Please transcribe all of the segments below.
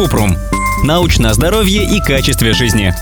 Купрум. Научное здоровье и качестве жизни.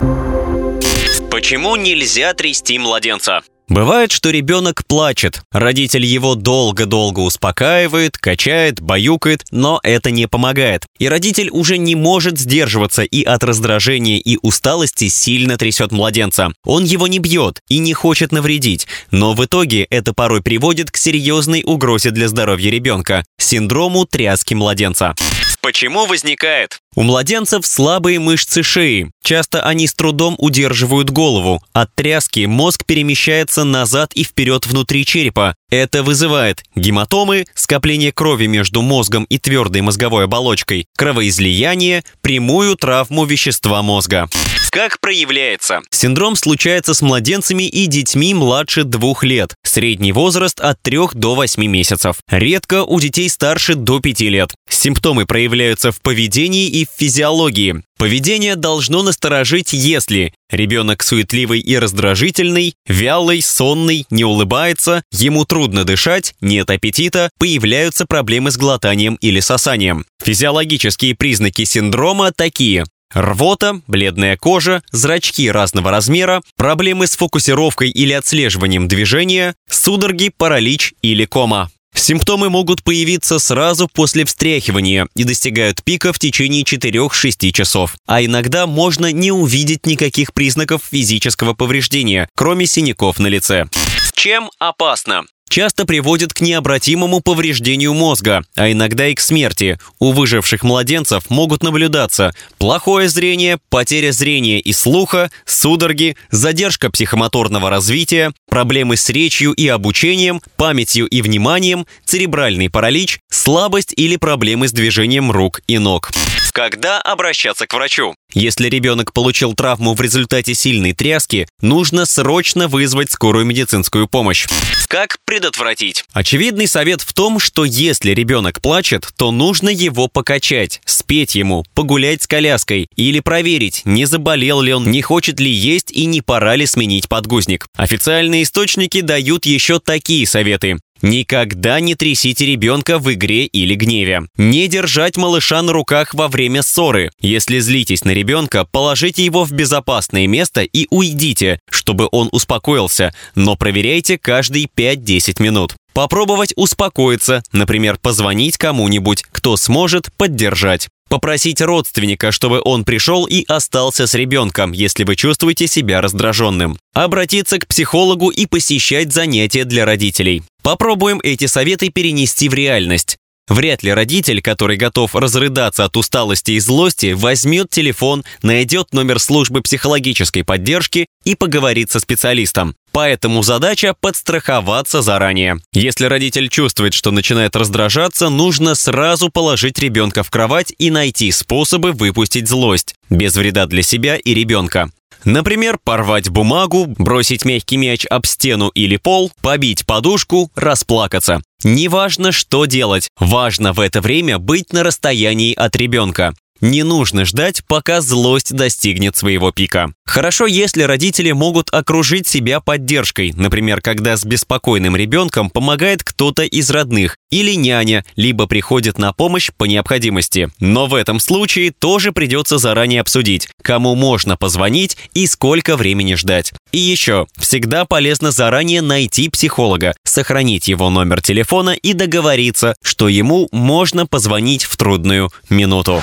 Почему нельзя трясти младенца? Бывает, что ребенок плачет. Родитель его долго-долго успокаивает, качает, баюкает, но это не помогает. И родитель уже не может сдерживаться и от раздражения и усталости сильно трясет младенца. Он его не бьет и не хочет навредить, но в итоге это порой приводит к серьезной угрозе для здоровья ребенка – синдрому тряски младенца. Почему возникает? У младенцев слабые мышцы шеи. Часто они с трудом удерживают голову. От тряски мозг перемещается назад и вперед внутри черепа. Это вызывает гематомы, скопление крови между мозгом и твердой мозговой оболочкой, кровоизлияние, прямую травму вещества мозга. Как проявляется? Синдром случается с младенцами и детьми младше двух лет. Средний возраст от 3 до 8 месяцев. Редко у детей старше до 5 лет. Симптомы проявляются в поведении и в физиологии. Поведение должно насторожить, если ребенок суетливый и раздражительный, вялый, сонный, не улыбается, ему трудно дышать, нет аппетита, появляются проблемы с глотанием или сосанием. Физиологические признаки синдрома такие Рвота, бледная кожа, зрачки разного размера, проблемы с фокусировкой или отслеживанием движения, судороги, паралич или кома. Симптомы могут появиться сразу после встряхивания и достигают пика в течение 4-6 часов. А иногда можно не увидеть никаких признаков физического повреждения, кроме синяков на лице. Чем опасно? Часто приводит к необратимому повреждению мозга, а иногда и к смерти. У выживших младенцев могут наблюдаться плохое зрение, потеря зрения и слуха, судороги, задержка психомоторного развития, проблемы с речью и обучением, памятью и вниманием, церебральный паралич, слабость или проблемы с движением рук и ног. Когда обращаться к врачу? Если ребенок получил травму в результате сильной тряски, нужно срочно вызвать скорую медицинскую помощь. Как предотвратить? Очевидный совет в том, что если ребенок плачет, то нужно его покачать, спеть ему, погулять с коляской или проверить, не заболел ли он, не хочет ли есть и не пора ли сменить подгузник. Официальные источники дают еще такие советы. Никогда не трясите ребенка в игре или гневе. Не держать малыша на руках во время ссоры. Если злитесь на ребенка, положите его в безопасное место и уйдите, чтобы он успокоился, но проверяйте каждые 5-10 минут. Попробовать успокоиться, например, позвонить кому-нибудь, кто сможет поддержать. Попросить родственника, чтобы он пришел и остался с ребенком, если вы чувствуете себя раздраженным. Обратиться к психологу и посещать занятия для родителей. Попробуем эти советы перенести в реальность. Вряд ли родитель, который готов разрыдаться от усталости и злости, возьмет телефон, найдет номер службы психологической поддержки и поговорит со специалистом. Поэтому задача подстраховаться заранее. Если родитель чувствует, что начинает раздражаться, нужно сразу положить ребенка в кровать и найти способы выпустить злость, без вреда для себя и ребенка. Например, порвать бумагу, бросить мягкий мяч об стену или пол, побить подушку, расплакаться. Неважно, что делать, важно в это время быть на расстоянии от ребенка. Не нужно ждать, пока злость достигнет своего пика. Хорошо, если родители могут окружить себя поддержкой, например, когда с беспокойным ребенком помогает кто-то из родных, или няня, либо приходит на помощь по необходимости. Но в этом случае тоже придется заранее обсудить, кому можно позвонить и сколько времени ждать. И еще, всегда полезно заранее найти психолога, сохранить его номер телефона и договориться, что ему можно позвонить в трудную минуту.